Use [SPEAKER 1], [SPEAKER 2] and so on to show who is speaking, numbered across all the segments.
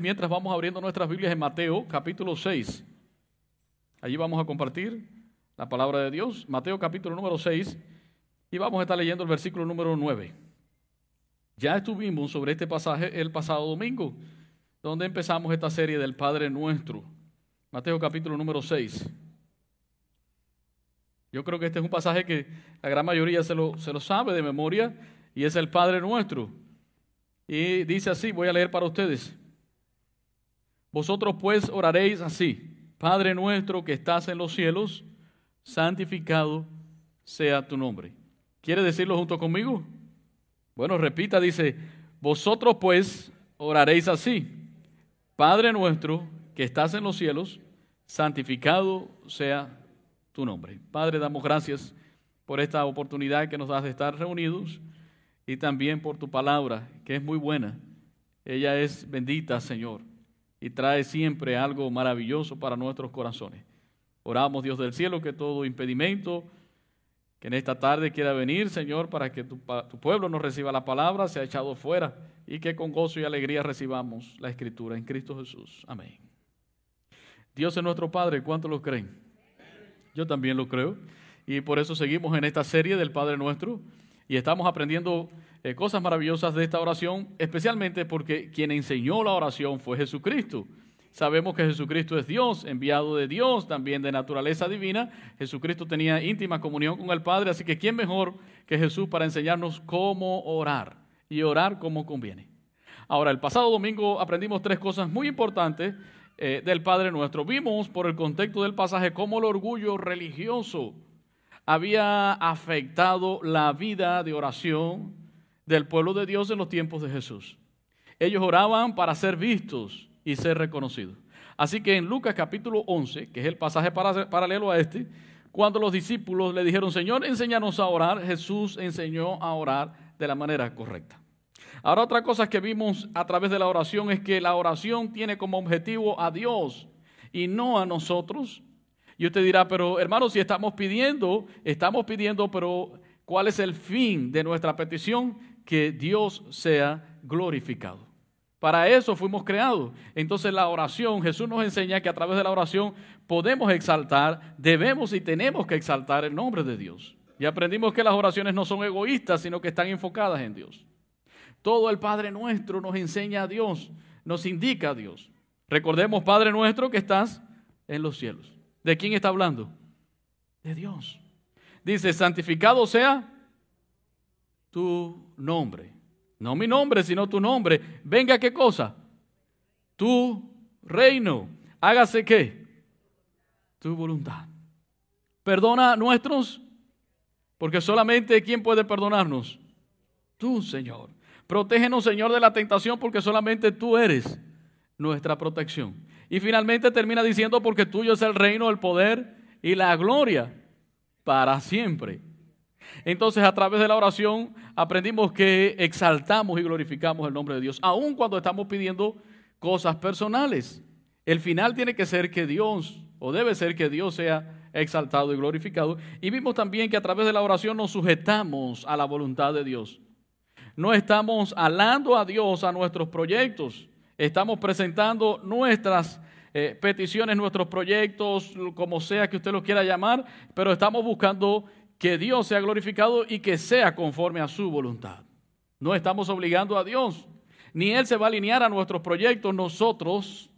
[SPEAKER 1] Mientras vamos abriendo nuestras Biblias en Mateo capítulo 6. Allí vamos a compartir la palabra de Dios. Mateo capítulo número 6. Y vamos a estar leyendo el versículo número 9. Ya estuvimos sobre este pasaje el pasado domingo, donde empezamos esta serie del Padre Nuestro. Mateo capítulo número 6. Yo creo que este es un pasaje que la gran mayoría se lo, se lo sabe de memoria y es el Padre Nuestro. Y dice así, voy a leer para ustedes. Vosotros pues oraréis así, Padre nuestro que estás en los cielos, santificado sea tu nombre. ¿Quiere decirlo junto conmigo? Bueno, repita, dice, vosotros pues oraréis así, Padre nuestro que estás en los cielos, santificado sea tu nombre. Padre, damos gracias por esta oportunidad que nos das de estar reunidos y también por tu palabra, que es muy buena. Ella es bendita, Señor y trae siempre algo maravilloso para nuestros corazones. Oramos, Dios del cielo, que todo impedimento que en esta tarde quiera venir, Señor, para que tu, pueblo nos reciba la palabra, sea echado fuera y que con gozo y alegría recibamos la escritura en Cristo Jesús. Amén. Dios es nuestro Padre, ¿cuántos lo creen? Yo también lo creo. Y por eso seguimos en esta serie del Padre Nuestro y estamos aprendiendo eh, cosas maravillosas de esta oración, especialmente porque quien enseñó la oración fue Jesucristo. Sabemos que Jesucristo es Dios, enviado de Dios, también de naturaleza divina. Jesucristo tenía íntima comunión con el Padre, así que ¿quién mejor que Jesús para enseñarnos cómo orar y orar como conviene? Ahora, el pasado domingo aprendimos tres cosas muy importantes eh, del Padre nuestro. Vimos por el contexto del pasaje cómo el orgullo religioso había afectado la vida de oración del pueblo de Dios en los tiempos de Jesús. Ellos oraban para ser vistos y ser reconocidos. Así que en Lucas capítulo 11, que es el pasaje paralelo a este, cuando los discípulos le dijeron, Señor, enséñanos a orar, Jesús enseñó a orar de la manera correcta. Ahora otra cosa que vimos a través de la oración es que la oración tiene como objetivo a Dios y no a nosotros. Y usted dirá, pero hermano, si estamos pidiendo, estamos pidiendo, pero ¿cuál es el fin de nuestra petición? Que Dios sea glorificado. Para eso fuimos creados. Entonces la oración, Jesús nos enseña que a través de la oración podemos exaltar, debemos y tenemos que exaltar el nombre de Dios. Y aprendimos que las oraciones no son egoístas, sino que están enfocadas en Dios. Todo el Padre nuestro nos enseña a Dios, nos indica a Dios. Recordemos, Padre nuestro, que estás en los cielos. ¿De quién está hablando? De Dios. Dice, santificado sea tu nombre. No mi nombre, sino tu nombre. Venga, ¿qué cosa? Tu reino. Hágase qué? Tu voluntad. Perdona nuestros, porque solamente ¿quién puede perdonarnos? Tú, Señor. Protégenos, Señor, de la tentación, porque solamente tú eres nuestra protección. Y finalmente termina diciendo, porque tuyo es el reino, el poder y la gloria para siempre. Entonces, a través de la oración aprendimos que exaltamos y glorificamos el nombre de Dios, aun cuando estamos pidiendo cosas personales. El final tiene que ser que Dios, o debe ser que Dios sea exaltado y glorificado. Y vimos también que a través de la oración nos sujetamos a la voluntad de Dios. No estamos alando a Dios a nuestros proyectos, estamos presentando nuestras eh, peticiones, nuestros proyectos, como sea que usted lo quiera llamar, pero estamos buscando que Dios sea glorificado y que sea conforme a su voluntad. No estamos obligando a Dios, ni Él se va a alinear a nuestros proyectos, nosotros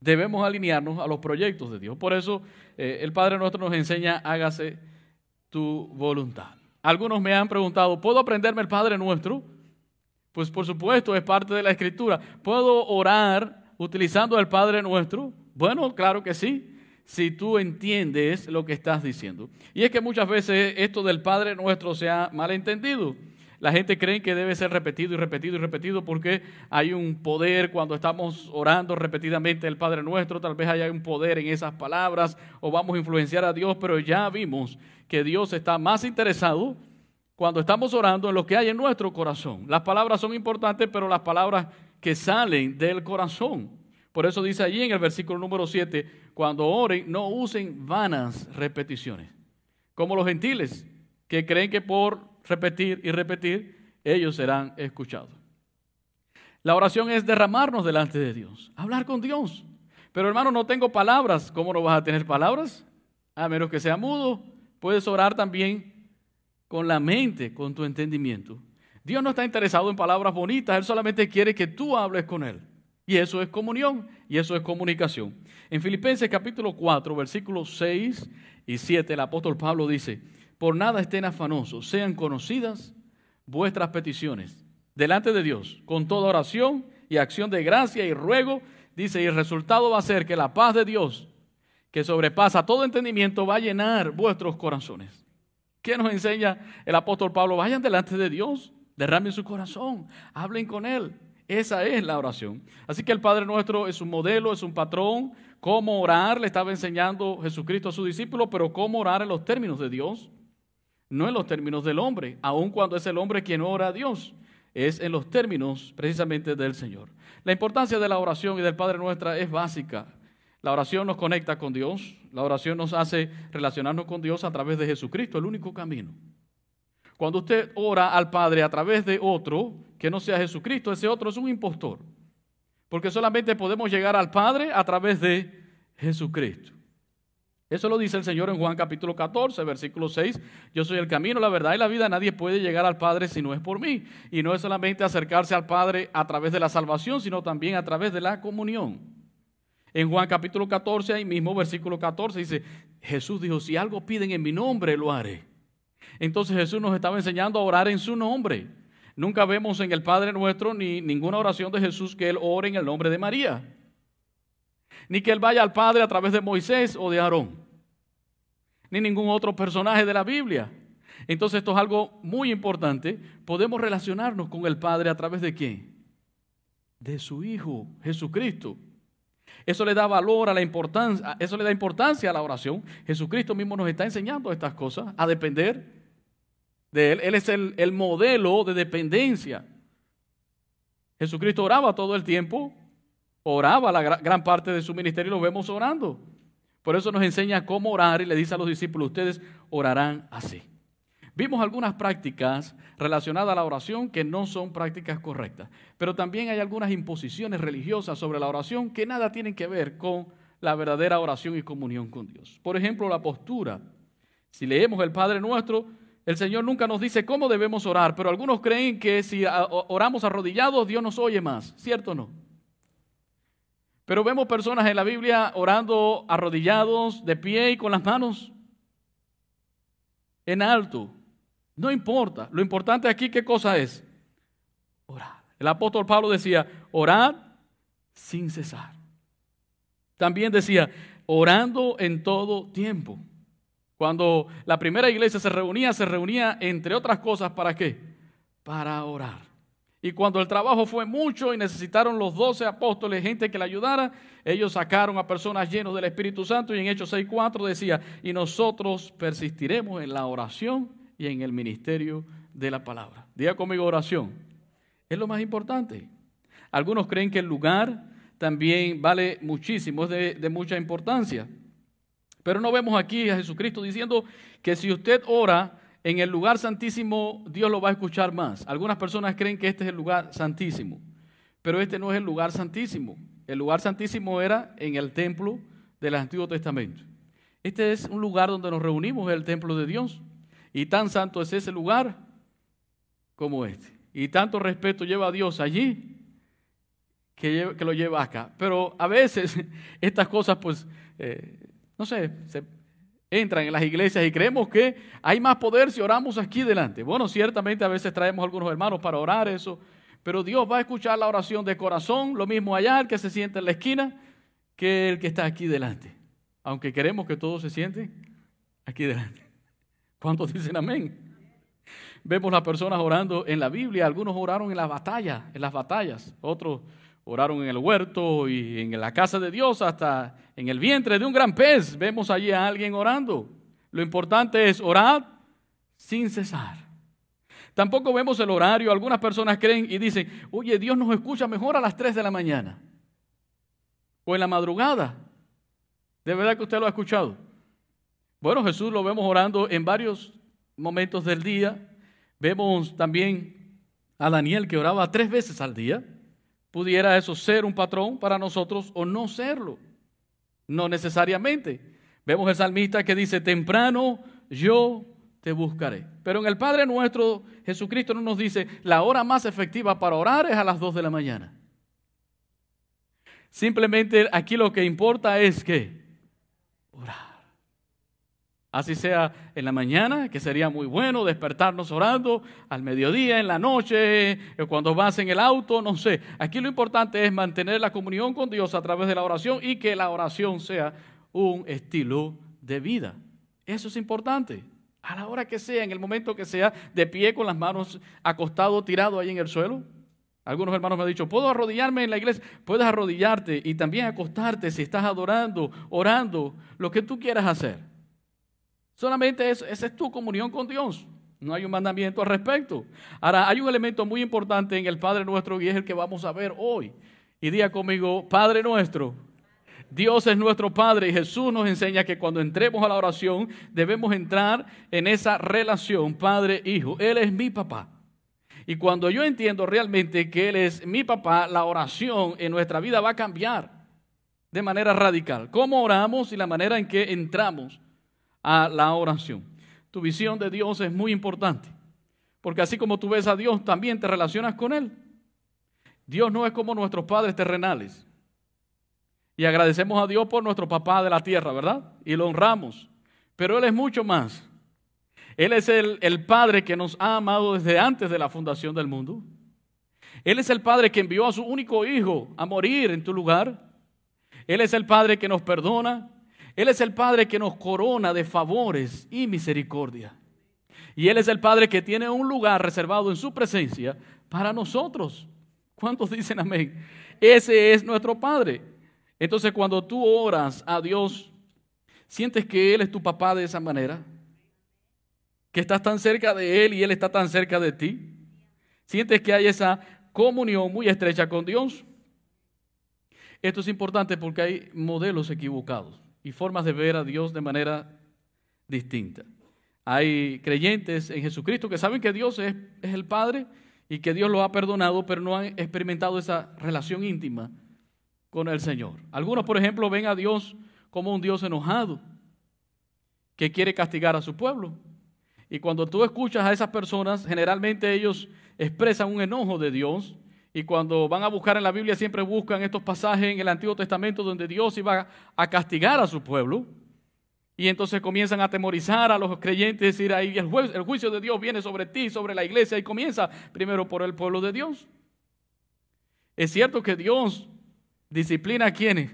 [SPEAKER 1] debemos alinearnos a los proyectos de Dios. Por eso eh, el Padre nuestro nos enseña, hágase tu voluntad. Algunos me han preguntado, ¿puedo aprenderme el Padre nuestro? Pues por supuesto, es parte de la escritura. ¿Puedo orar utilizando el Padre nuestro? Bueno, claro que sí si tú entiendes lo que estás diciendo. Y es que muchas veces esto del Padre nuestro se ha malentendido. La gente cree que debe ser repetido y repetido y repetido porque hay un poder cuando estamos orando repetidamente el Padre nuestro, tal vez haya un poder en esas palabras o vamos a influenciar a Dios, pero ya vimos que Dios está más interesado cuando estamos orando en lo que hay en nuestro corazón. Las palabras son importantes, pero las palabras que salen del corazón. Por eso dice allí en el versículo número 7, cuando oren, no usen vanas repeticiones, como los gentiles, que creen que por repetir y repetir, ellos serán escuchados. La oración es derramarnos delante de Dios, hablar con Dios. Pero hermano, no tengo palabras. ¿Cómo no vas a tener palabras? A menos que sea mudo. Puedes orar también con la mente, con tu entendimiento. Dios no está interesado en palabras bonitas, Él solamente quiere que tú hables con Él. Y eso es comunión y eso es comunicación. En Filipenses capítulo 4, versículos 6 y 7, el apóstol Pablo dice, por nada estén afanosos, sean conocidas vuestras peticiones delante de Dios, con toda oración y acción de gracia y ruego, dice, y el resultado va a ser que la paz de Dios, que sobrepasa todo entendimiento, va a llenar vuestros corazones. ¿Qué nos enseña el apóstol Pablo? Vayan delante de Dios, derramen su corazón, hablen con Él. Esa es la oración. Así que el Padre nuestro es un modelo, es un patrón, cómo orar, le estaba enseñando Jesucristo a su discípulo, pero cómo orar en los términos de Dios, no en los términos del hombre, aun cuando es el hombre quien ora a Dios, es en los términos precisamente del Señor. La importancia de la oración y del Padre nuestra es básica. La oración nos conecta con Dios, la oración nos hace relacionarnos con Dios a través de Jesucristo, el único camino. Cuando usted ora al Padre a través de otro, que no sea Jesucristo, ese otro es un impostor. Porque solamente podemos llegar al Padre a través de Jesucristo. Eso lo dice el Señor en Juan capítulo 14, versículo 6. Yo soy el camino, la verdad y la vida. Nadie puede llegar al Padre si no es por mí. Y no es solamente acercarse al Padre a través de la salvación, sino también a través de la comunión. En Juan capítulo 14, ahí mismo, versículo 14, dice, Jesús dijo, si algo piden en mi nombre, lo haré. Entonces Jesús nos estaba enseñando a orar en su nombre. Nunca vemos en el Padre nuestro ni ninguna oración de Jesús que Él ore en el nombre de María. Ni que Él vaya al Padre a través de Moisés o de Aarón. Ni ningún otro personaje de la Biblia. Entonces esto es algo muy importante. Podemos relacionarnos con el Padre a través de quién? De su Hijo, Jesucristo. Eso le da valor a la importancia, eso le da importancia a la oración. Jesucristo mismo nos está enseñando estas cosas, a depender de Él. Él es el, el modelo de dependencia. Jesucristo oraba todo el tiempo, oraba la gran parte de su ministerio y lo vemos orando. Por eso nos enseña cómo orar y le dice a los discípulos, ustedes orarán así. Vimos algunas prácticas relacionadas a la oración que no son prácticas correctas, pero también hay algunas imposiciones religiosas sobre la oración que nada tienen que ver con la verdadera oración y comunión con Dios. Por ejemplo, la postura. Si leemos el Padre Nuestro, el Señor nunca nos dice cómo debemos orar, pero algunos creen que si oramos arrodillados, Dios nos oye más. ¿Cierto o no? Pero vemos personas en la Biblia orando arrodillados, de pie y con las manos en alto. No importa. Lo importante aquí, ¿qué cosa es? Orar. El apóstol Pablo decía, orar sin cesar. También decía, orando en todo tiempo. Cuando la primera iglesia se reunía, se reunía entre otras cosas para qué? Para orar. Y cuando el trabajo fue mucho y necesitaron los doce apóstoles, gente que le ayudara, ellos sacaron a personas llenos del Espíritu Santo y en Hechos 6.4 decía, y nosotros persistiremos en la oración y en el ministerio de la palabra. Diga conmigo oración. Es lo más importante. Algunos creen que el lugar también vale muchísimo, es de, de mucha importancia. Pero no vemos aquí a Jesucristo diciendo que si usted ora en el lugar santísimo, Dios lo va a escuchar más. Algunas personas creen que este es el lugar santísimo, pero este no es el lugar santísimo. El lugar santísimo era en el templo del Antiguo Testamento. Este es un lugar donde nos reunimos, el templo de Dios. Y tan santo es ese lugar como este. Y tanto respeto lleva a Dios allí que, lo lleva acá. Pero a veces estas cosas pues eh, no sé, se entran en las iglesias y creemos que hay más poder si oramos aquí delante. Bueno, ciertamente a veces traemos algunos hermanos para orar eso, pero Dios va a escuchar la oración de corazón, lo mismo allá, el que se siente en la esquina, que el que está aquí delante. Aunque queremos que todos se sienten aquí delante. ¿Cuántos dicen amén? Vemos las personas orando en la Biblia, algunos oraron en las batallas, en las batallas, otros oraron en el huerto y en la casa de Dios, hasta en el vientre de un gran pez. Vemos allí a alguien orando. Lo importante es orar sin cesar. Tampoco vemos el horario. Algunas personas creen y dicen, oye, Dios nos escucha mejor a las 3 de la mañana o en la madrugada. ¿De verdad que usted lo ha escuchado? Bueno, Jesús lo vemos orando en varios momentos del día. Vemos también a Daniel que oraba tres veces al día pudiera eso ser un patrón para nosotros o no serlo. No necesariamente. Vemos el salmista que dice, temprano yo te buscaré. Pero en el Padre nuestro, Jesucristo no nos dice, la hora más efectiva para orar es a las 2 de la mañana. Simplemente aquí lo que importa es que orar. Así sea en la mañana, que sería muy bueno despertarnos orando, al mediodía, en la noche, eh, cuando vas en el auto, no sé. Aquí lo importante es mantener la comunión con Dios a través de la oración y que la oración sea un estilo de vida. Eso es importante. A la hora que sea, en el momento que sea, de pie con las manos acostado, tirado ahí en el suelo. Algunos hermanos me han dicho, ¿puedo arrodillarme en la iglesia? Puedes arrodillarte y también acostarte si estás adorando, orando, lo que tú quieras hacer. Solamente esa es tu comunión con Dios. No hay un mandamiento al respecto. Ahora, hay un elemento muy importante en el Padre nuestro y es el que vamos a ver hoy. Y diga conmigo, Padre nuestro, Dios es nuestro Padre y Jesús nos enseña que cuando entremos a la oración debemos entrar en esa relación Padre-Hijo. Él es mi papá. Y cuando yo entiendo realmente que Él es mi papá, la oración en nuestra vida va a cambiar de manera radical. ¿Cómo oramos y la manera en que entramos a la oración. Tu visión de Dios es muy importante, porque así como tú ves a Dios, también te relacionas con Él. Dios no es como nuestros padres terrenales. Y agradecemos a Dios por nuestro papá de la tierra, ¿verdad? Y lo honramos. Pero Él es mucho más. Él es el, el, Padre que nos ha amado desde antes de la fundación del mundo. Él es el Padre que envió a su único Hijo a morir en tu lugar. Él es el Padre que nos perdona, él es el Padre que nos corona de favores y misericordia. Y Él es el Padre que tiene un lugar reservado en su presencia para nosotros. ¿Cuántos dicen amén? Ese es nuestro Padre. Entonces cuando tú oras a Dios, ¿sientes que Él es tu papá de esa manera? ¿Que estás tan cerca de Él y Él está tan cerca de ti? ¿Sientes que hay esa comunión muy estrecha con Dios? Esto es importante porque hay modelos equivocados y formas de ver a Dios de manera distinta. Hay creyentes en Jesucristo que saben que Dios es, el Padre y que Dios lo ha perdonado, pero no han experimentado esa relación íntima con el Señor. Algunos, por ejemplo, ven a Dios como un Dios enojado que quiere castigar a su pueblo. Y cuando tú escuchas a esas personas, generalmente ellos expresan un enojo de Dios y cuando van a buscar en la Biblia siempre buscan estos pasajes en el Antiguo Testamento donde Dios iba a castigar a su pueblo. Y entonces comienzan a atemorizar a los creyentes, decir ahí el, el juicio de Dios viene sobre ti, sobre la iglesia, y comienza primero por el pueblo de Dios. Es cierto que Dios disciplina a quienes.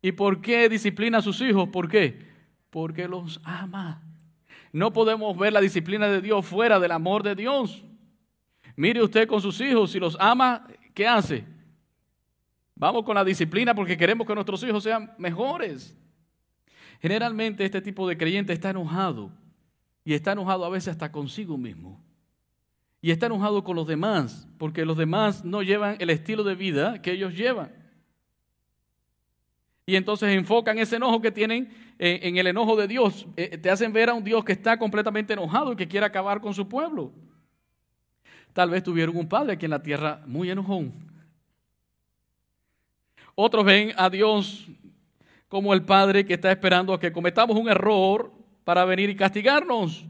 [SPEAKER 1] ¿Y por qué disciplina a sus hijos? ¿Por qué? Porque los ama. No podemos ver la disciplina de Dios fuera del amor de Dios. Mire usted con sus hijos, si los ama, ¿qué hace? Vamos con la disciplina porque queremos que nuestros hijos sean mejores. Generalmente este tipo de creyente está enojado y está enojado a veces hasta consigo mismo. Y está enojado con los demás porque los demás no llevan el estilo de vida que ellos llevan. Y entonces enfocan ese enojo que tienen en, el enojo de Dios. Eh, te hacen ver a un Dios que está completamente enojado y que quiere acabar con su pueblo. Tal vez tuvieron un padre aquí en la tierra muy enojón. Otros ven a Dios como el padre que está esperando a que cometamos un error para venir y castigarnos.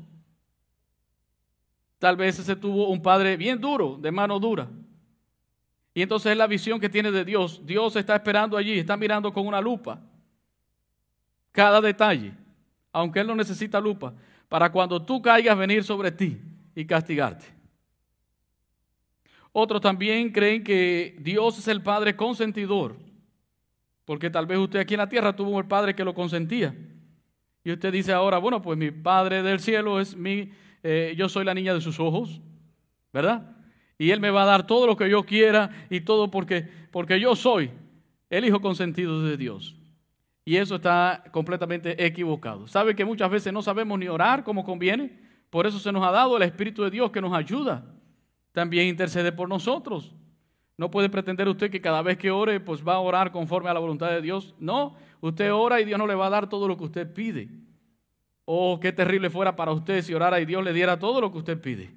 [SPEAKER 1] Tal vez ese tuvo un padre bien duro, de mano dura. Y entonces es la visión que tiene de Dios. Dios está esperando allí, está mirando con una lupa cada detalle, aunque Él no necesita lupa, para cuando tú caigas venir sobre ti y castigarte. Otros también creen que Dios es el Padre consentidor, porque tal vez usted aquí en la tierra tuvo un Padre que lo consentía. Y usted dice ahora, bueno, pues mi Padre del cielo es mi, eh, yo soy la niña de sus ojos, ¿verdad? Y Él me va a dar todo lo que yo quiera y todo porque, porque yo soy el Hijo consentido de Dios. Y eso está completamente equivocado. ¿Sabe que muchas veces no sabemos ni orar como conviene? Por eso se nos ha dado el Espíritu de Dios que nos ayuda también intercede por nosotros. No puede pretender usted que cada vez que ore, pues va a orar conforme a la voluntad de Dios. No, usted ora y Dios no le va a dar todo lo que usted pide. Oh, qué terrible fuera para usted si orara y Dios le diera todo lo que usted pide.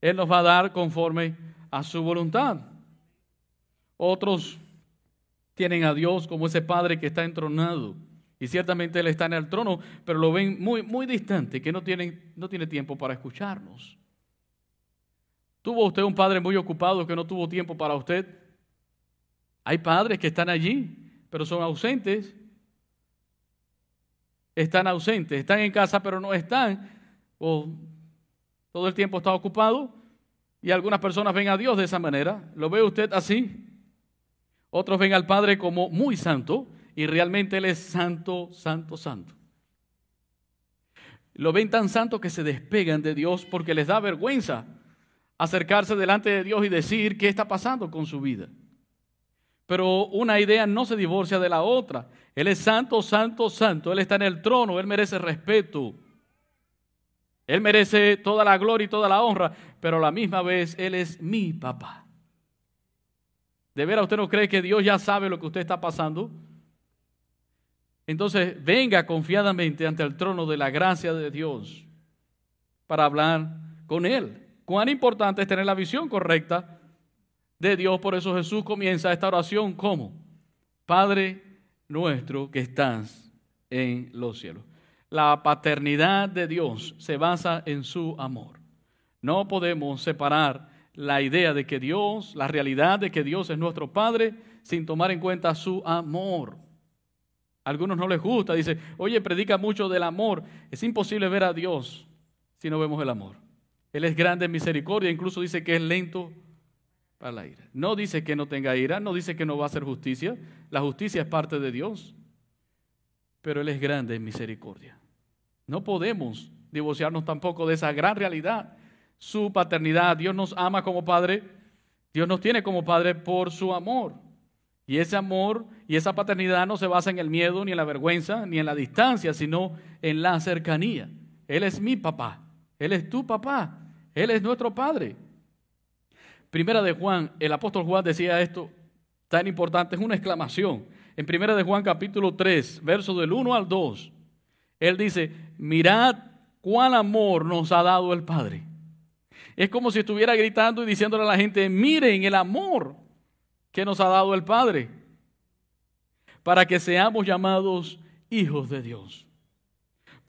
[SPEAKER 1] Él nos va a dar conforme a su voluntad. Otros tienen a Dios como ese Padre que está entronado. Y ciertamente Él está en el trono, pero lo ven muy, muy distante, que no, tienen, no tiene tiempo para escucharnos. ¿Tuvo usted un padre muy ocupado que no tuvo tiempo para usted? Hay padres que están allí, pero son ausentes. Están ausentes, están en casa, pero no están. O todo el tiempo está ocupado. Y algunas personas ven a Dios de esa manera. ¿Lo ve usted así? Otros ven al Padre como muy santo y realmente Él es santo, santo, santo. Lo ven tan santo que se despegan de Dios porque les da vergüenza acercarse delante de Dios y decir qué está pasando con su vida. Pero una idea no se divorcia de la otra. Él es santo, santo, santo. Él está en el trono. Él merece respeto. Él merece toda la gloria y toda la honra. Pero a la misma vez, Él es mi papá. ¿De veras usted no cree que Dios ya sabe lo que usted está pasando? Entonces, venga confiadamente ante el trono de la gracia de Dios para hablar con Él. Cuán importante es tener la visión correcta de Dios. Por eso Jesús comienza esta oración como Padre nuestro que estás en los cielos. La paternidad de Dios se basa en su amor. No podemos separar la idea de que Dios, la realidad de que Dios es nuestro Padre, sin tomar en cuenta su amor. A algunos no les gusta, dice, oye, predica mucho del amor. Es imposible ver a Dios si no vemos el amor. Él es grande en misericordia, incluso dice que es lento para la ira. No dice que no tenga ira, no dice que no va a hacer justicia. La justicia es parte de Dios, pero Él es grande en misericordia. No podemos divorciarnos tampoco de esa gran realidad, su paternidad. Dios nos ama como Padre, Dios nos tiene como Padre por su amor. Y ese amor y esa paternidad no se basa en el miedo, ni en la vergüenza, ni en la distancia, sino en la cercanía. Él es mi papá, Él es tu papá. Él es nuestro Padre. Primera de Juan, el apóstol Juan decía esto tan importante, es una exclamación. En Primera de Juan capítulo 3, verso del 1 al 2, él dice, mirad cuán amor nos ha dado el Padre. Es como si estuviera gritando y diciéndole a la gente, miren el amor que nos ha dado el Padre, para que seamos llamados hijos de Dios.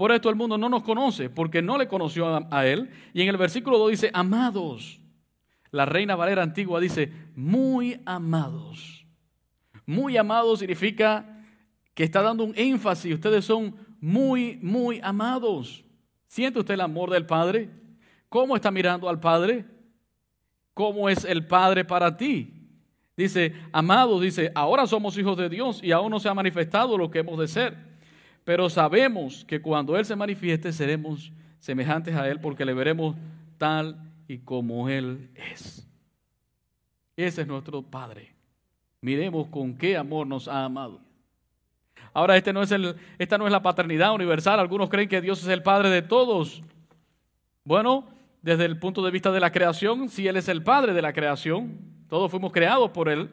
[SPEAKER 1] Por esto el mundo no nos conoce, porque no le conoció a, Él. Y en el versículo 2 dice, amados. La Reina Valera antigua dice, muy amados. Muy amados significa que está dando un énfasis. Ustedes son muy, muy amados. ¿Siente usted el amor del Padre? ¿Cómo está mirando al Padre? ¿Cómo es el Padre para ti? Dice, amados, dice, ahora somos hijos de Dios y aún no se ha manifestado lo que hemos de ser pero sabemos que cuando Él se manifieste seremos semejantes a Él porque le veremos tal y como Él es. Ese es nuestro Padre. Miremos con qué amor nos ha amado. Ahora, este no es el, esta no es la paternidad universal. Algunos creen que Dios es el Padre de todos. Bueno, desde el punto de vista de la creación, si Él es el Padre de la creación, todos fuimos creados por Él.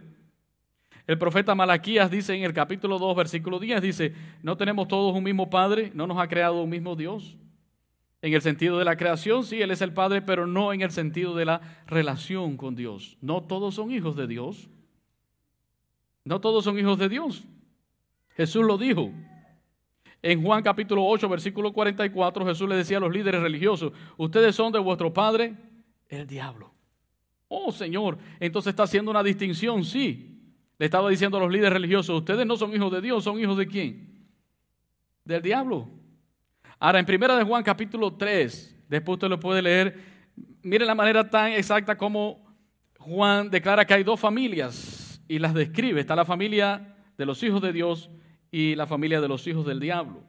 [SPEAKER 1] El profeta Malaquías dice en el capítulo 2, versículo 10, dice, no tenemos todos un mismo Padre, no nos ha creado un mismo Dios. En el sentido de la creación, sí, Él es el Padre, pero no en el sentido de la relación con Dios. No todos son hijos de Dios. No todos son hijos de Dios. Jesús lo dijo. En Juan capítulo 8, versículo 44, Jesús le decía a los líderes religiosos, ustedes son de vuestro Padre, el diablo. Oh Señor, entonces está haciendo una distinción, sí, le estaba diciendo a los líderes religiosos, ustedes no son hijos de Dios, son hijos de quién? Del diablo. Ahora, en primera de Juan capítulo 3, después usted lo puede leer, mire la manera tan exacta como Juan declara que hay dos familias y las describe. Está la familia de los hijos de Dios y la familia de los hijos del diablo.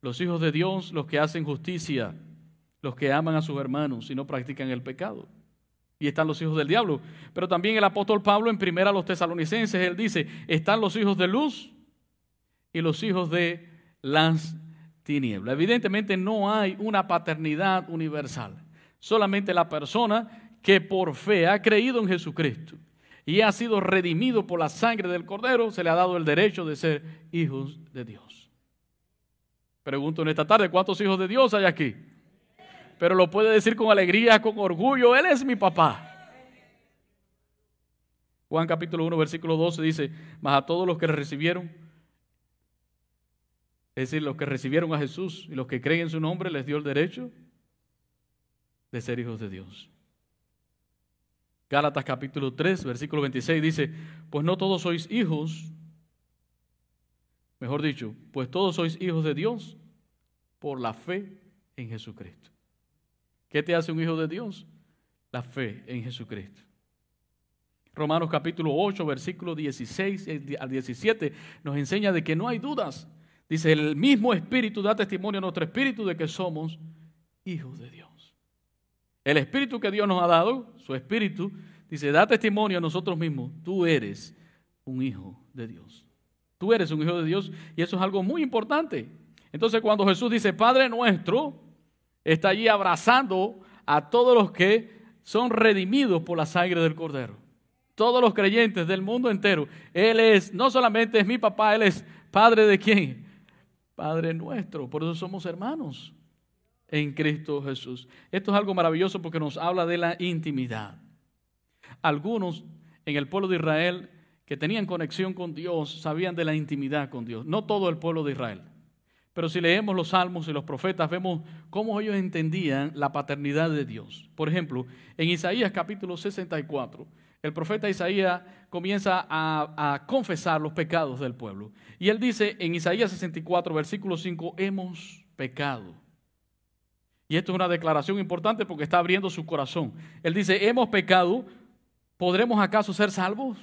[SPEAKER 1] Los hijos de Dios, los que hacen justicia, los que aman a sus hermanos y no practican el pecado y están los hijos del diablo. Pero también el apóstol Pablo en primera a los tesalonicenses, él dice, están los hijos de luz y los hijos de las tinieblas. Evidentemente no hay una paternidad universal, solamente la persona que por fe ha creído en Jesucristo y ha sido redimido por la sangre del Cordero, se le ha dado el derecho de ser hijos de Dios. Pregunto en esta tarde, ¿cuántos hijos de Dios hay aquí? Pero lo puede decir con alegría, con orgullo. Él es mi papá. Juan capítulo 1, versículo 12 dice, mas a todos los que recibieron, es decir, los que recibieron a Jesús y los que creen en su nombre, les dio el derecho de ser hijos de Dios. Gálatas capítulo 3, versículo 26 dice, pues no todos sois hijos, mejor dicho, pues todos sois hijos de Dios por la fe en Jesucristo. ¿Qué te hace un hijo de Dios? La fe en Jesucristo. Romanos capítulo 8, versículo 16 al 17 nos enseña de que no hay dudas. Dice, el mismo Espíritu da testimonio a nuestro Espíritu de que somos hijos de Dios. El Espíritu que Dios nos ha dado, su Espíritu, dice, da testimonio a nosotros mismos, tú eres un hijo de Dios. Tú eres un hijo de Dios y eso es algo muy importante. Entonces cuando Jesús dice, Padre nuestro, está allí abrazando a todos los que son redimidos por la sangre del Cordero. Todos los creyentes del mundo entero. Él es, no solamente es mi papá, Él es Padre de quién? Padre nuestro. Por eso somos hermanos en Cristo Jesús. Esto es algo maravilloso porque nos habla de la intimidad. Algunos en el pueblo de Israel que tenían conexión con Dios sabían de la intimidad con Dios. No todo el pueblo de Israel. Pero si leemos los salmos y los profetas, vemos cómo ellos entendían la paternidad de Dios. Por ejemplo, en Isaías capítulo 64, el profeta Isaías comienza a, confesar los pecados del pueblo. Y él dice en Isaías 64, versículo 5, hemos pecado. Y esto es una declaración importante porque está abriendo su corazón. Él dice, hemos pecado, ¿podremos acaso ser salvos?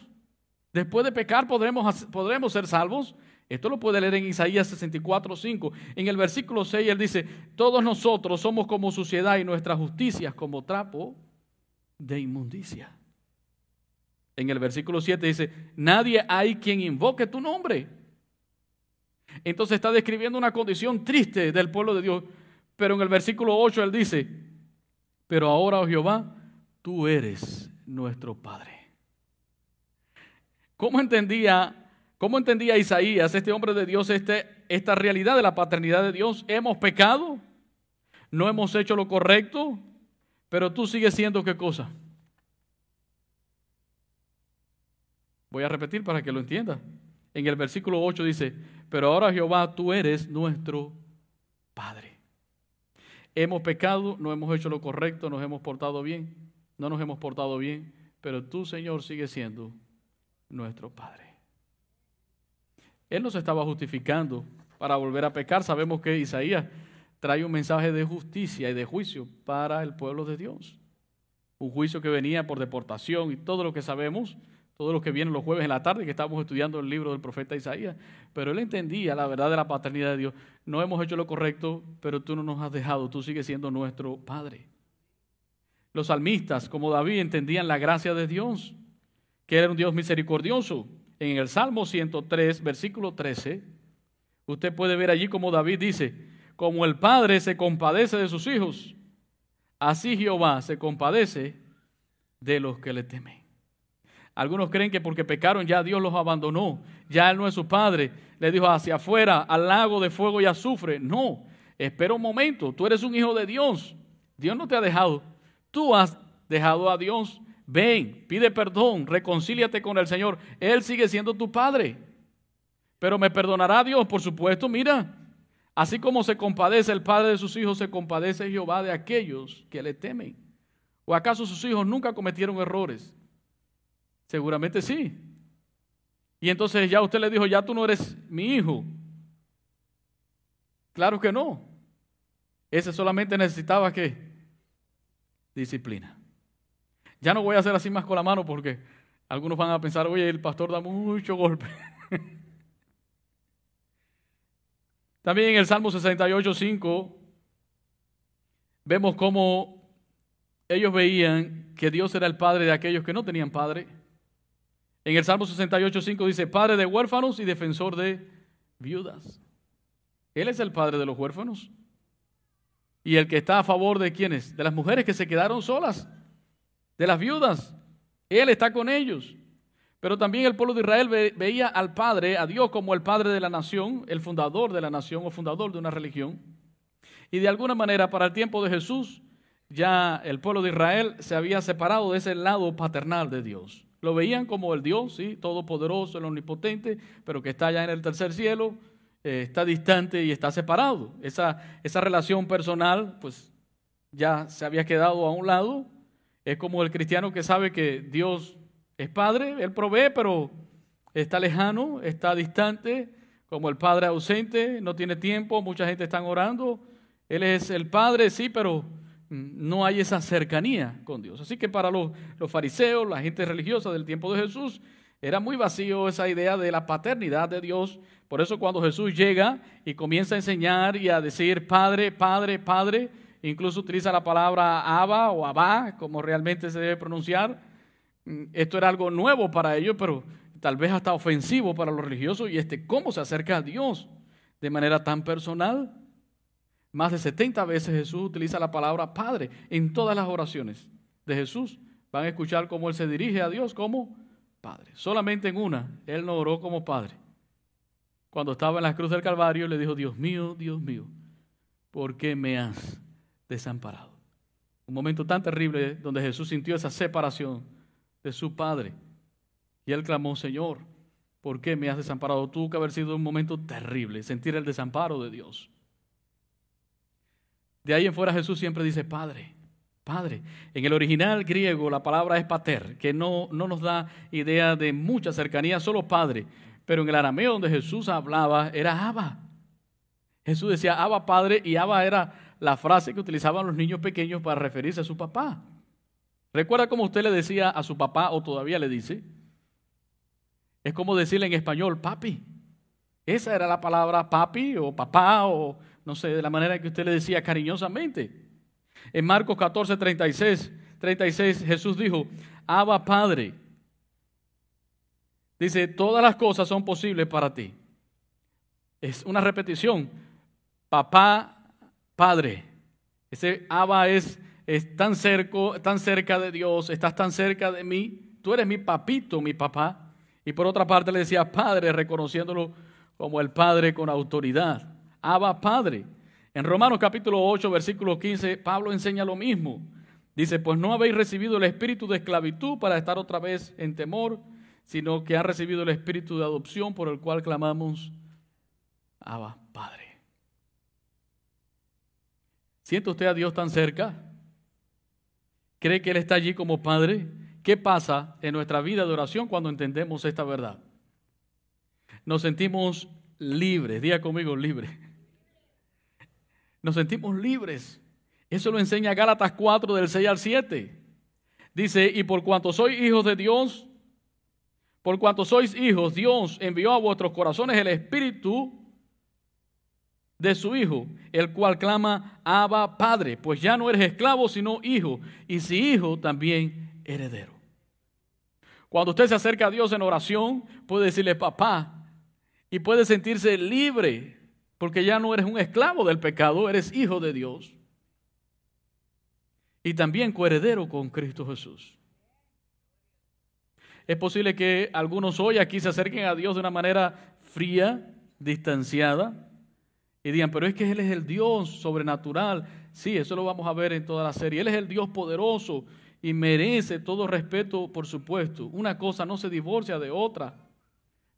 [SPEAKER 1] Después de pecar, ¿podremos, ¿podremos ser salvos? Esto lo puede leer en Isaías 64, 5. En el versículo 6 él dice, todos nosotros somos como suciedad y nuestras justicias como trapo de inmundicia. En el versículo 7 dice, nadie hay quien invoque tu nombre. Entonces está describiendo una condición triste del pueblo de Dios. Pero en el versículo 8 él dice, pero ahora, oh Jehová, tú eres nuestro Padre. ¿Cómo entendía ¿Cómo entendía Isaías, este hombre de Dios, este, esta realidad de la paternidad de Dios? Hemos pecado, no hemos hecho lo correcto, pero tú sigues siendo qué cosa. Voy a repetir para que lo entienda. En el versículo 8 dice, pero ahora Jehová, tú eres nuestro Padre. Hemos pecado, no hemos hecho lo correcto, nos hemos portado bien, no nos hemos portado bien, pero tú, Señor, sigues siendo nuestro Padre. Él no estaba justificando para volver a pecar. Sabemos que Isaías trae un mensaje de justicia y de juicio para el pueblo de Dios. Un juicio que venía por deportación y todo lo que sabemos, todo lo que viene los jueves en la tarde, que estamos estudiando el libro del profeta Isaías. Pero él entendía la verdad de la paternidad de Dios. No hemos hecho lo correcto, pero tú no nos has dejado, tú sigues siendo nuestro Padre. Los salmistas, como David, entendían la gracia de Dios, que era un Dios misericordioso en el Salmo 103, versículo 13, usted puede ver allí como David dice, como el Padre se compadece de sus hijos, así Jehová se compadece de los que le temen. Algunos creen que porque pecaron ya Dios los abandonó, ya Él no es su Padre, le dijo hacia afuera, al lago de fuego y azufre. No, espera un momento, tú eres un hijo de Dios, Dios no te ha dejado, tú has dejado a Dios ven, pide perdón, reconcíliate con el Señor. Él sigue siendo tu Padre. Pero me perdonará Dios, por supuesto, mira. Así como se compadece el Padre de sus hijos, se compadece Jehová de aquellos que le temen. ¿O acaso sus hijos nunca cometieron errores? Seguramente sí. Y entonces ya usted le dijo, ya tú no eres mi hijo. Claro que no. Ese solamente necesitaba que disciplina. Ya no voy a hacer así más con la mano porque algunos van a pensar, oye, el pastor da mucho golpe. También en el Salmo 68, 5, vemos cómo ellos veían que Dios era el padre de aquellos que no tenían padre. En el Salmo 68, 5 dice, padre de huérfanos y defensor de viudas. Él es el padre de los huérfanos. Y el que está a favor de quienes? De las mujeres que se quedaron solas de las viudas. Él está con ellos. Pero también el pueblo de Israel veía al Padre, a Dios como el Padre de la nación, el fundador de la nación o fundador de una religión. Y de alguna manera, para el tiempo de Jesús, ya el pueblo de Israel se había separado de ese lado paternal de Dios. Lo veían como el Dios, ¿sí? todopoderoso, el omnipotente, pero que está allá en el tercer cielo, eh, está distante y está separado. Esa, esa relación personal, pues ya se había quedado a un lado. Es como el cristiano que sabe que Dios es Padre, Él provee, pero está lejano, está distante, como el Padre ausente, no tiene tiempo, mucha gente está orando. Él es el Padre, sí, pero no hay esa cercanía con Dios. Así que para los, fariseos, la gente religiosa del tiempo de Jesús, era muy vacío esa idea de la paternidad de Dios. Por eso cuando Jesús llega y comienza a enseñar y a decir Padre, Padre, Padre, incluso utiliza la palabra Abba o Abba, como realmente se debe pronunciar, mm, esto era algo nuevo para ellos, pero tal vez hasta ofensivo para los religiosos. Y este, ¿cómo se acerca a Dios de manera tan personal? Más de 70 veces Jesús utiliza la palabra Padre en todas las oraciones de Jesús. Van a escuchar cómo Él se dirige a Dios como Padre. Solamente en una, Él no oró como Padre. Cuando estaba en la cruz del Calvario, le dijo, Dios mío, Dios mío, ¿por qué me has desamparado? Un momento tan terrible donde Jesús sintió esa separación de su Padre. Y Él clamó, Señor, ¿por qué me has desamparado? Tuvo que haber sido un momento terrible, sentir el desamparo de Dios. De ahí en fuera Jesús siempre dice Padre, Padre. En el original griego la palabra es pater, que no, no nos da idea de mucha cercanía, solo Padre. Pero en el arameo donde Jesús hablaba era Abba. Jesús decía Abba Padre y Abba era la frase que utilizaban los niños pequeños para referirse a su papá. ¿Recuerda cómo usted le decía a su papá o todavía le dice? Es como decirle en español, papi. Esa era la palabra papi o papá o no sé, de la manera que usted le decía cariñosamente. En Marcos 14, 36, 36 Jesús dijo, Abba Padre. Dice, todas las cosas son posibles para ti. Es una repetición. Papá, Padre. Ese Abba es, es tan, cerco, tan cerca de Dios, estás tan cerca de mí. Tú eres mi papito, mi papá. Y por otra parte le decía Padre, reconociéndolo como el Padre con autoridad. Abba Padre. En Romanos capítulo 8, versículo 15, Pablo enseña lo mismo. Dice, pues no habéis recibido el espíritu de esclavitud para estar otra vez en temor, sino que ha recibido el espíritu de adopción por el cual clamamos, Abba Padre. ¿Siente usted a Dios tan cerca? ¿Cree que Él está allí como Padre? ¿Qué pasa en nuestra vida de oración cuando entendemos esta verdad? Nos sentimos libres, diga conmigo libres nos sentimos libres. Eso lo enseña Gálatas 4 del 6 al 7. Dice, y por cuanto sois hijos de Dios, por cuanto sois hijos, Dios envió a vuestros corazones el Espíritu de su Hijo, el cual clama, Abba Padre, pues ya no eres esclavo, sino hijo, y si hijo, también heredero. Cuando usted se acerca a Dios en oración, puede decirle papá, y puede sentirse libre porque ya no eres un esclavo del pecado, eres hijo de Dios. Y también coheredero con Cristo Jesús. Es posible que algunos hoy aquí se acerquen a Dios de una manera fría, distanciada, y digan, pero es que Él es el Dios sobrenatural. Sí, eso lo vamos a ver en toda la serie. Él es el Dios poderoso y merece todo respeto, por supuesto. Una cosa no se divorcia de otra,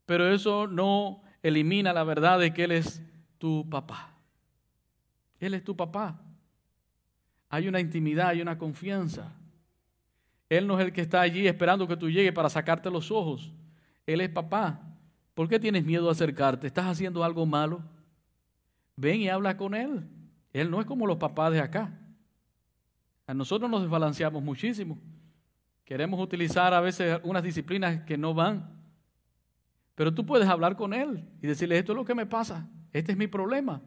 [SPEAKER 1] pero eso no elimina la verdad de que Él es tu papá. Él es tu papá. Hay una intimidad, hay una confianza. Él no es el que está allí esperando que tú llegues para sacarte los ojos. Él es papá. ¿Por qué tienes miedo a acercarte? ¿Estás haciendo algo malo? Ven y habla con Él. Él no es como los papás de acá. A nosotros nos desbalanceamos muchísimo. Queremos utilizar a veces unas disciplinas que no van. Pero tú puedes hablar con Él y decirle, esto es lo que me pasa. Este es mi problema.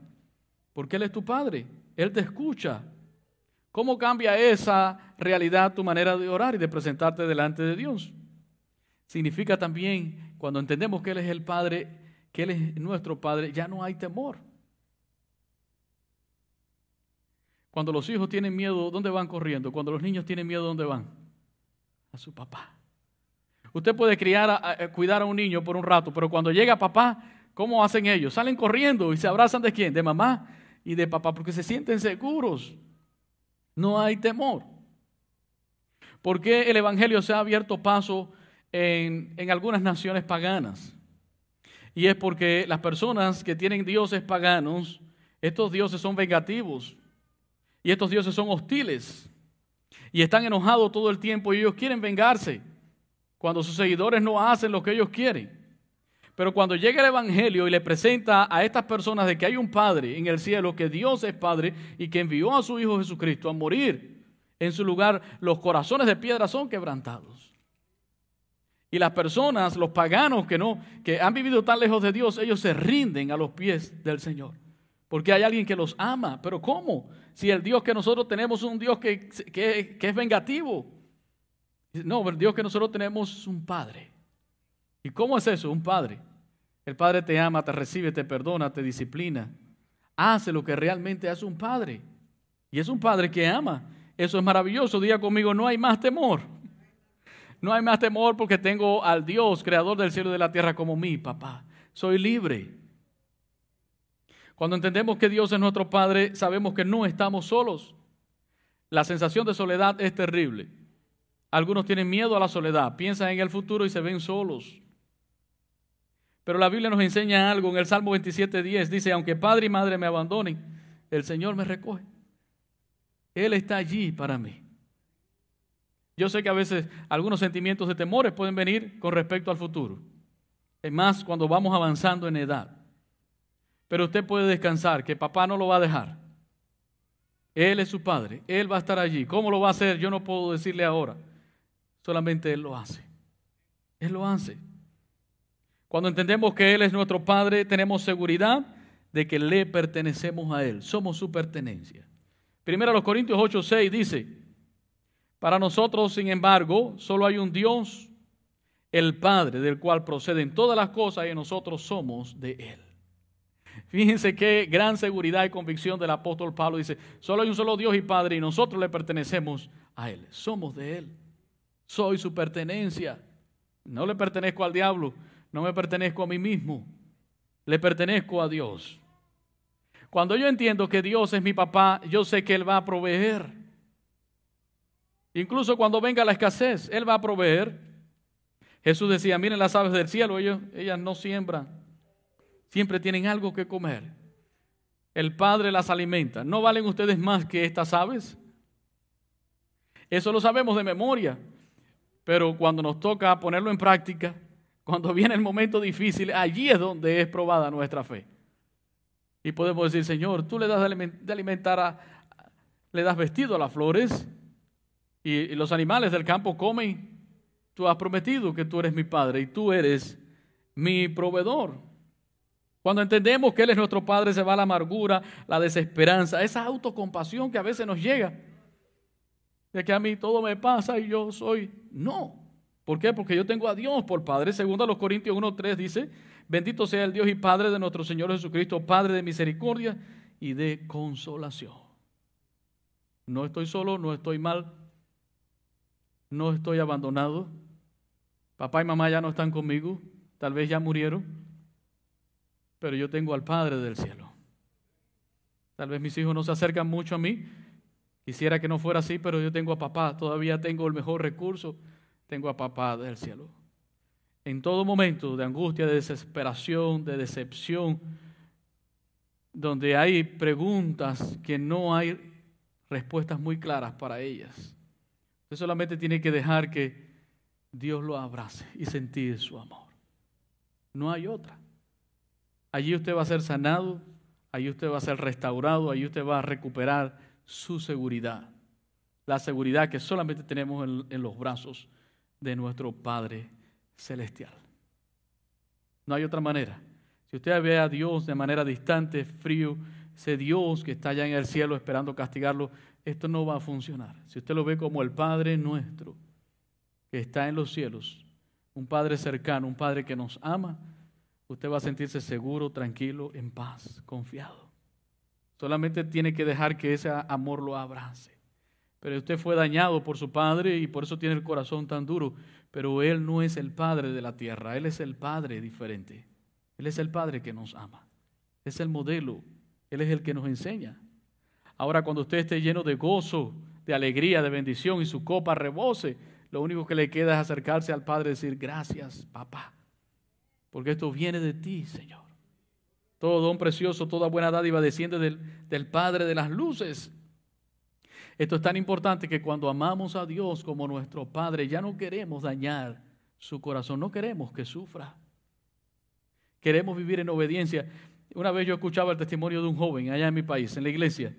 [SPEAKER 1] Porque Él es tu Padre. Él te escucha. ¿Cómo cambia esa realidad tu manera de orar y de presentarte delante de Dios? Significa también, cuando entendemos que Él es el Padre, que Él es nuestro Padre, ya no hay temor. Cuando los hijos tienen miedo, ¿dónde van corriendo? Cuando los niños tienen miedo, ¿dónde van? A su papá. Usted puede criar, cuidar a un niño por un rato, pero cuando llega papá, ¿Cómo hacen ellos? Salen corriendo y se abrazan de quién? De mamá y de papá, porque se sienten seguros. No hay temor. ¿Por qué el Evangelio se ha abierto paso en, en algunas naciones paganas. Y es porque las personas que tienen dioses paganos, estos dioses son vengativos y estos dioses son hostiles y están enojados todo el tiempo y ellos quieren vengarse cuando sus seguidores no hacen lo que ellos quieren. Pero cuando llega el Evangelio y le presenta a estas personas de que hay un Padre en el cielo, que Dios es Padre y que envió a su Hijo Jesucristo a morir en su lugar, los corazones de piedra son quebrantados. Y las personas, los paganos que no, que han vivido tan lejos de Dios, ellos se rinden a los pies del Señor. Porque hay alguien que los ama. Pero ¿cómo? Si el Dios que nosotros tenemos es un Dios que, que, es vengativo. No, el Dios que nosotros tenemos es un Padre. ¿Y cómo es eso? Un Padre. El Padre te ama, te recibe, te perdona, te disciplina. Hace lo que realmente hace un Padre. Y es un Padre que ama. Eso es maravilloso. Diga conmigo, no hay más temor. No hay más temor porque tengo al Dios, creador del cielo y de la tierra, como mi papá. Soy libre. Cuando entendemos que Dios es nuestro Padre, sabemos que no estamos solos. La sensación de soledad es terrible. Algunos tienen miedo a la soledad, piensan en el futuro y se ven solos. Pero la Biblia nos enseña algo en el Salmo 27.10. Dice, aunque padre y madre me abandonen, el Señor me recoge. Él está allí para mí. Yo sé que a veces algunos sentimientos de temores pueden venir con respecto al futuro. Es más, cuando vamos avanzando en edad. Pero usted puede descansar, que papá no lo va a dejar. Él es su padre, Él va a estar allí. ¿Cómo lo va a hacer? Yo no puedo decirle ahora. Solamente Él lo hace. Él lo hace. Cuando entendemos que Él es nuestro Padre, tenemos seguridad de que le pertenecemos a Él. Somos su pertenencia. Primero los Corintios 8, 6 dice, para nosotros, sin embargo, solo hay un Dios, el Padre, del cual proceden todas las cosas y nosotros somos de Él. Fíjense qué gran seguridad y convicción del apóstol Pablo. Dice, solo hay un solo Dios y Padre y nosotros le pertenecemos a Él. Somos de Él. Soy su pertenencia. No le pertenezco al diablo, no me pertenezco a mí mismo. Le pertenezco a Dios. Cuando yo entiendo que Dios es mi papá, yo sé que Él va a proveer. Incluso cuando venga la escasez, Él va a proveer. Jesús decía, miren las aves del cielo, ellas no siembran, siempre tienen algo que comer. El Padre las alimenta. ¿No valen ustedes más que estas aves? Eso lo sabemos de memoria, pero cuando nos toca ponerlo en práctica, cuando viene el momento difícil, allí es donde es probada nuestra fe. Y podemos decir, Señor, tú le das de alimentar a, le das vestido a las flores, y, los animales del campo comen. Tú has prometido que tú eres mi Padre y tú eres mi proveedor. Cuando entendemos que Él es nuestro Padre, se va la amargura, la desesperanza, esa autocompasión que a veces nos llega. De que a mí todo me pasa y yo soy. No. ¿Por qué? Porque yo tengo a Dios por Padre. Segundo a los Corintios 1.3 dice, bendito sea el Dios y Padre de nuestro Señor Jesucristo, Padre de misericordia y de consolación. No estoy solo, no estoy mal, no estoy abandonado. Papá y mamá ya no están conmigo, tal vez ya murieron, pero yo tengo al Padre del cielo. Tal vez mis hijos no se acercan mucho a mí. Quisiera que no fuera así, pero yo tengo a papá, todavía tengo el mejor recurso, tengo a papá del cielo. En todo momento de angustia, de desesperación, de decepción, donde hay preguntas que no hay respuestas muy claras para ellas. Usted solamente tiene que dejar que Dios lo abrace y sentir su amor. No hay otra. Allí usted va a ser sanado, allí usted va a ser restaurado, allí usted va a recuperar su seguridad. La seguridad que solamente tenemos en, los brazos de nuestro Padre Celestial. No hay otra manera. Si usted ve a Dios de manera distante, frío, ese Dios que está allá en el cielo esperando castigarlo, esto no va a funcionar. Si usted lo ve como el Padre nuestro, que está en los cielos, un Padre cercano, un Padre que nos ama, usted va a sentirse seguro, tranquilo, en paz, confiado. Solamente tiene que dejar que ese amor lo abrace. Pero usted fue dañado por su padre y por eso tiene el corazón tan duro. Pero Él no es el Padre de la tierra, Él es el Padre diferente. Él es el Padre que nos ama. Es el modelo, Él es el que nos enseña. Ahora cuando usted esté lleno de gozo, de alegría, de bendición y su copa rebose, lo único que le queda es acercarse al Padre y decir, gracias, papá, porque esto viene de ti, Señor. Todo don precioso, toda buena dádiva desciende del, del Padre de las luces. Esto es tan importante que cuando amamos a Dios como nuestro Padre, ya no queremos dañar su corazón, no queremos que sufra. Queremos vivir en obediencia. Una vez yo escuchaba el testimonio de un joven allá en mi país, en la iglesia,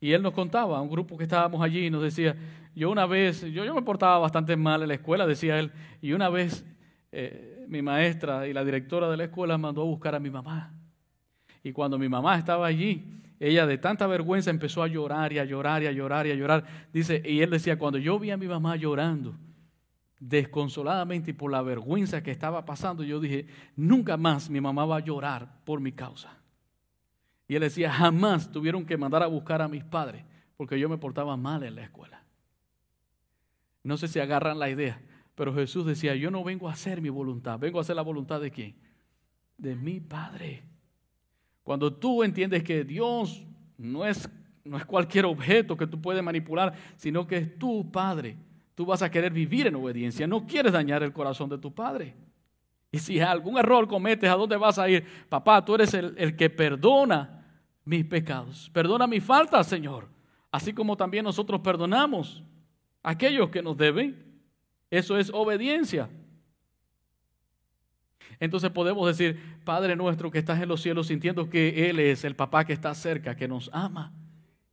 [SPEAKER 1] y él nos contaba, a un grupo que estábamos allí, y nos decía, yo una vez, yo, yo me portaba bastante mal en la escuela, decía él, y una vez eh, mi maestra y la directora de la escuela mandó a buscar a mi mamá. Y cuando mi mamá estaba allí, ella de tanta vergüenza empezó a llorar y a llorar y a llorar y a llorar. Dice, y él decía, cuando yo vi a mi mamá llorando, desconsoladamente y por la vergüenza que estaba pasando, yo dije, nunca más mi mamá va a llorar por mi causa. Y él decía, jamás tuvieron que mandar a buscar a mis padres porque yo me portaba mal en la escuela. No sé si agarran la idea, pero Jesús decía, yo no vengo a hacer mi voluntad, vengo a hacer la voluntad de quién? De mi Padre. Cuando tú entiendes que Dios no es, no es cualquier objeto que tú puedes manipular, sino que es tu Padre, tú vas a querer vivir en obediencia, no quieres dañar el corazón de tu Padre. Y si algún error cometes, ¿a dónde vas a ir? Papá, tú eres el, el que perdona mis pecados. Perdona mis faltas, Señor, así como también nosotros perdonamos a aquellos que nos deben. Eso es obediencia. Entonces podemos decir, Padre nuestro que estás en los cielos, sintiendo que Él es el papá que está cerca, que nos ama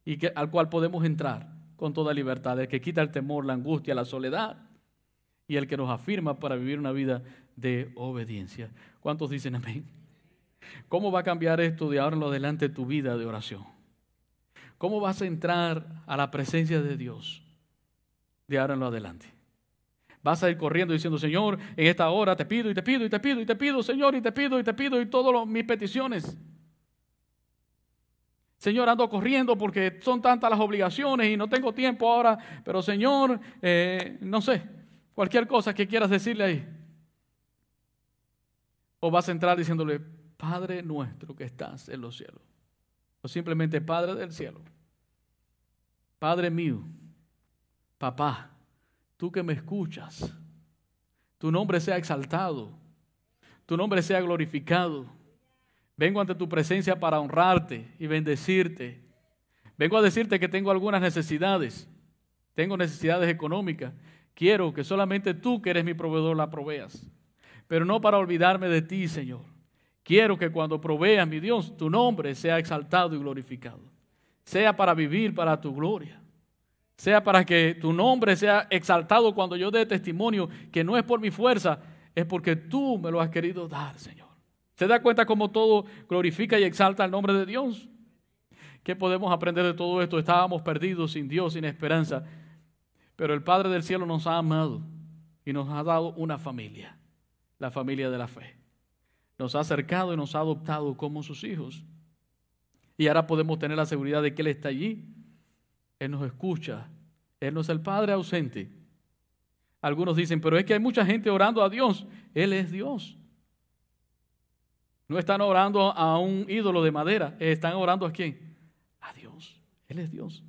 [SPEAKER 1] y que, al cual podemos entrar con toda libertad, el que quita el temor, la angustia, la soledad y el que nos afirma para vivir una vida de obediencia. ¿Cuántos dicen amén? ¿Cómo va a cambiar esto de ahora en lo adelante tu vida de oración? ¿Cómo vas a entrar a la presencia de Dios de ahora en lo adelante? Vas a ir corriendo diciendo, Señor, en esta hora te pido y te pido y te pido y te pido, Señor, y te pido y te pido y todas mis peticiones. Señor, ando corriendo porque son tantas las obligaciones y no tengo tiempo ahora, pero Señor, eh, no sé, cualquier cosa que quieras decirle ahí. O vas a entrar diciéndole, Padre nuestro que estás en los cielos. O simplemente Padre del cielo. Padre mío, papá, tú que me escuchas, tu nombre sea exaltado, tu nombre sea glorificado. Vengo ante tu presencia para honrarte y bendecirte. Vengo a decirte que tengo algunas necesidades. Tengo necesidades económicas. Quiero que solamente tú, que eres mi proveedor, la proveas. Pero no para olvidarme de ti, Señor. Quiero que cuando proveas, mi Dios, tu nombre sea exaltado y glorificado. Sea para vivir para tu gloria. Sea para que tu nombre sea exaltado cuando yo dé testimonio que no es por mi fuerza, es porque tú me lo has querido dar, Señor. ¿Se da cuenta cómo todo glorifica y exalta el nombre de Dios? ¿Qué podemos aprender de todo esto? Estábamos perdidos sin Dios, sin esperanza. Pero el Padre del cielo nos ha amado y nos ha dado una familia, la familia de la fe nos ha acercado y nos ha adoptado como sus hijos. Y ahora podemos tener la seguridad de que Él está allí. Él nos escucha. Él no es el Padre ausente. Algunos dicen, pero es que hay mucha gente orando a Dios. Él es Dios. No están orando a un ídolo de madera. Están orando a quién? A Dios. Él es Dios.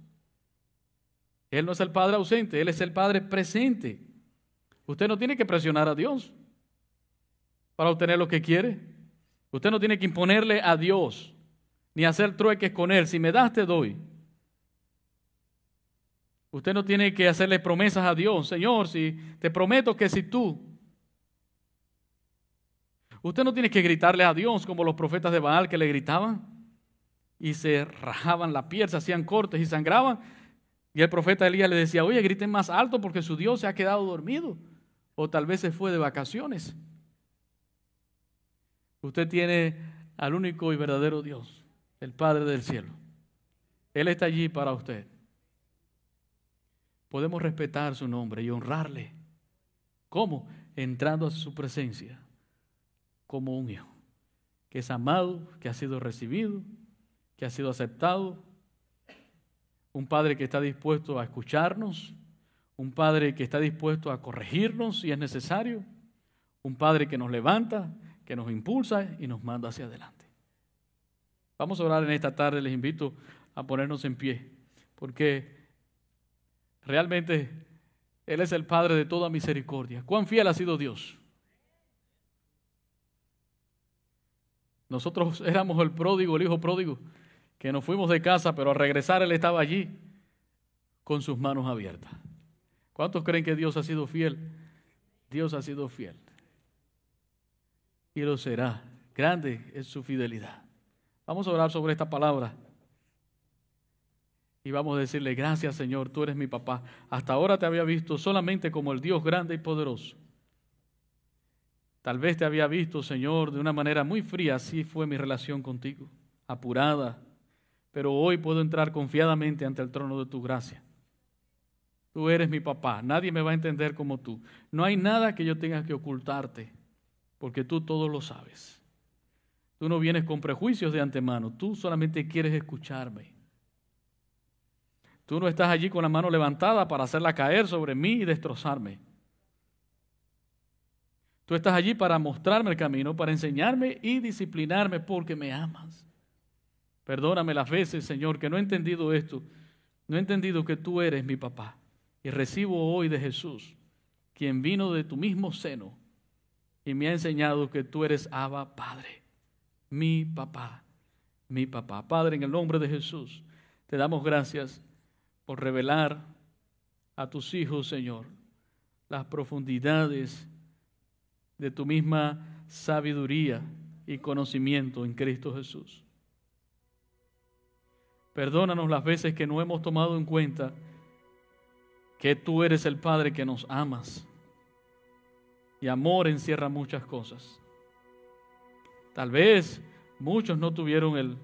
[SPEAKER 1] Él no es el Padre ausente. Él es el Padre presente. Usted no tiene que presionar a Dios para obtener lo que quiere. Usted no tiene que imponerle a Dios ni hacer trueques con Él. Si me das, te doy. Usted no tiene que hacerle promesas a Dios. Señor, si te prometo que si tú... Usted no tiene que gritarle a Dios como los profetas de Baal que le gritaban y se rajaban la piel, se hacían cortes y sangraban. Y el profeta Elías le decía, oye, griten más alto porque su Dios se ha quedado dormido. O tal vez se fue de vacaciones. Usted tiene al único y verdadero Dios, el Padre del cielo. Él está allí para usted. Podemos respetar su nombre y honrarle. ¿Cómo? Entrando a su presencia como un hijo, que es amado, que ha sido recibido, que ha sido aceptado. Un padre que está dispuesto a escucharnos, un padre que está dispuesto a corregirnos si es necesario, un padre que nos levanta, que nos impulsa y nos manda hacia adelante. Vamos a orar en esta tarde, les invito a ponernos en pie, porque realmente Él es el Padre de toda misericordia. ¿Cuán fiel ha sido Dios? Nosotros éramos el pródigo, el hijo pródigo, que nos fuimos de casa, pero al regresar Él estaba allí con sus manos abiertas. ¿Cuántos creen que Dios ha sido fiel? Dios ha sido fiel. Y lo será. Grande es su fidelidad. Vamos a orar sobre esta palabra. Y vamos a decirle, gracias Señor, tú eres mi papá. Hasta ahora te había visto solamente como el Dios grande y poderoso. Tal vez te había visto, Señor, de una manera muy fría, así fue mi relación contigo, apurada, pero hoy puedo entrar confiadamente ante el trono de tu gracia. Tú eres mi papá, nadie me va a entender como tú. No hay nada que yo tenga que ocultarte, porque tú todo lo sabes. Tú no vienes con prejuicios de antemano, tú solamente quieres escucharme. Tú no estás allí con la mano levantada para hacerla caer sobre mí y destrozarme. Tú estás allí para mostrarme el camino, para enseñarme y disciplinarme porque me amas. Perdóname las veces, Señor, que no he entendido esto. No he entendido que tú eres mi papá. Y recibo hoy de Jesús, quien vino de tu mismo seno y me ha enseñado que tú eres Abba Padre, mi papá, mi papá. Padre, en el nombre de Jesús, te damos gracias por revelar a tus hijos, Señor, las profundidades de tu misma sabiduría y conocimiento en Cristo Jesús. Perdónanos las veces que no hemos tomado en cuenta que tú eres el Padre que nos amas. Y amor encierra muchas cosas. Tal vez muchos no tuvieron el,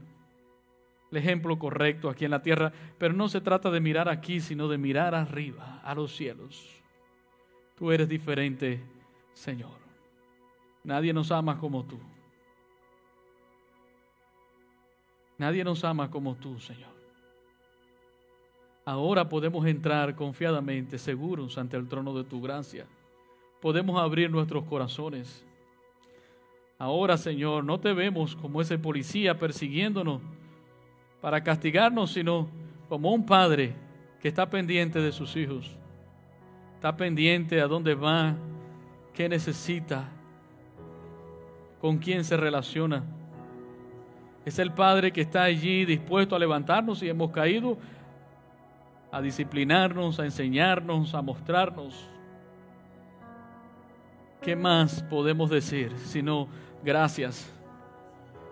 [SPEAKER 1] el, ejemplo correcto aquí en la tierra, pero no se trata de mirar aquí, sino de mirar arriba, a los cielos. Tú eres diferente, Señor. Nadie nos ama como tú. Nadie nos ama como tú, Señor. Ahora podemos entrar confiadamente, seguros ante el trono de tu gracia. Podemos abrir nuestros corazones. Ahora, Señor, no te vemos como ese policía persiguiéndonos para castigarnos, sino como un padre que está pendiente de sus hijos. Está pendiente a dónde va, qué necesita, con quién se relaciona. Es el Padre que está allí dispuesto a levantarnos y hemos caído, a disciplinarnos, a enseñarnos, a mostrarnos. ¿Qué más podemos decir sino gracias?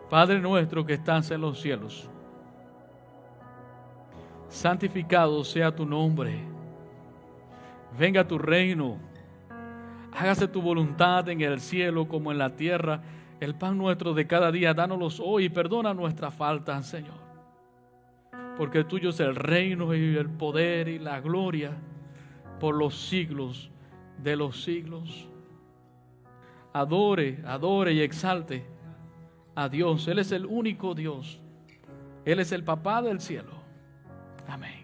[SPEAKER 1] Padre nuestro que estás en los cielos, santificado sea tu nombre, venga tu reino, hágase tu voluntad en el cielo como en la tierra. El pan nuestro de cada día, dánoslos hoy y perdona nuestra falta, Señor. Porque tuyo es el reino y el poder y la gloria por los siglos de los siglos. Adore, adore y exalte a Dios. Él es el único Dios. Él es el papá del cielo. Amén.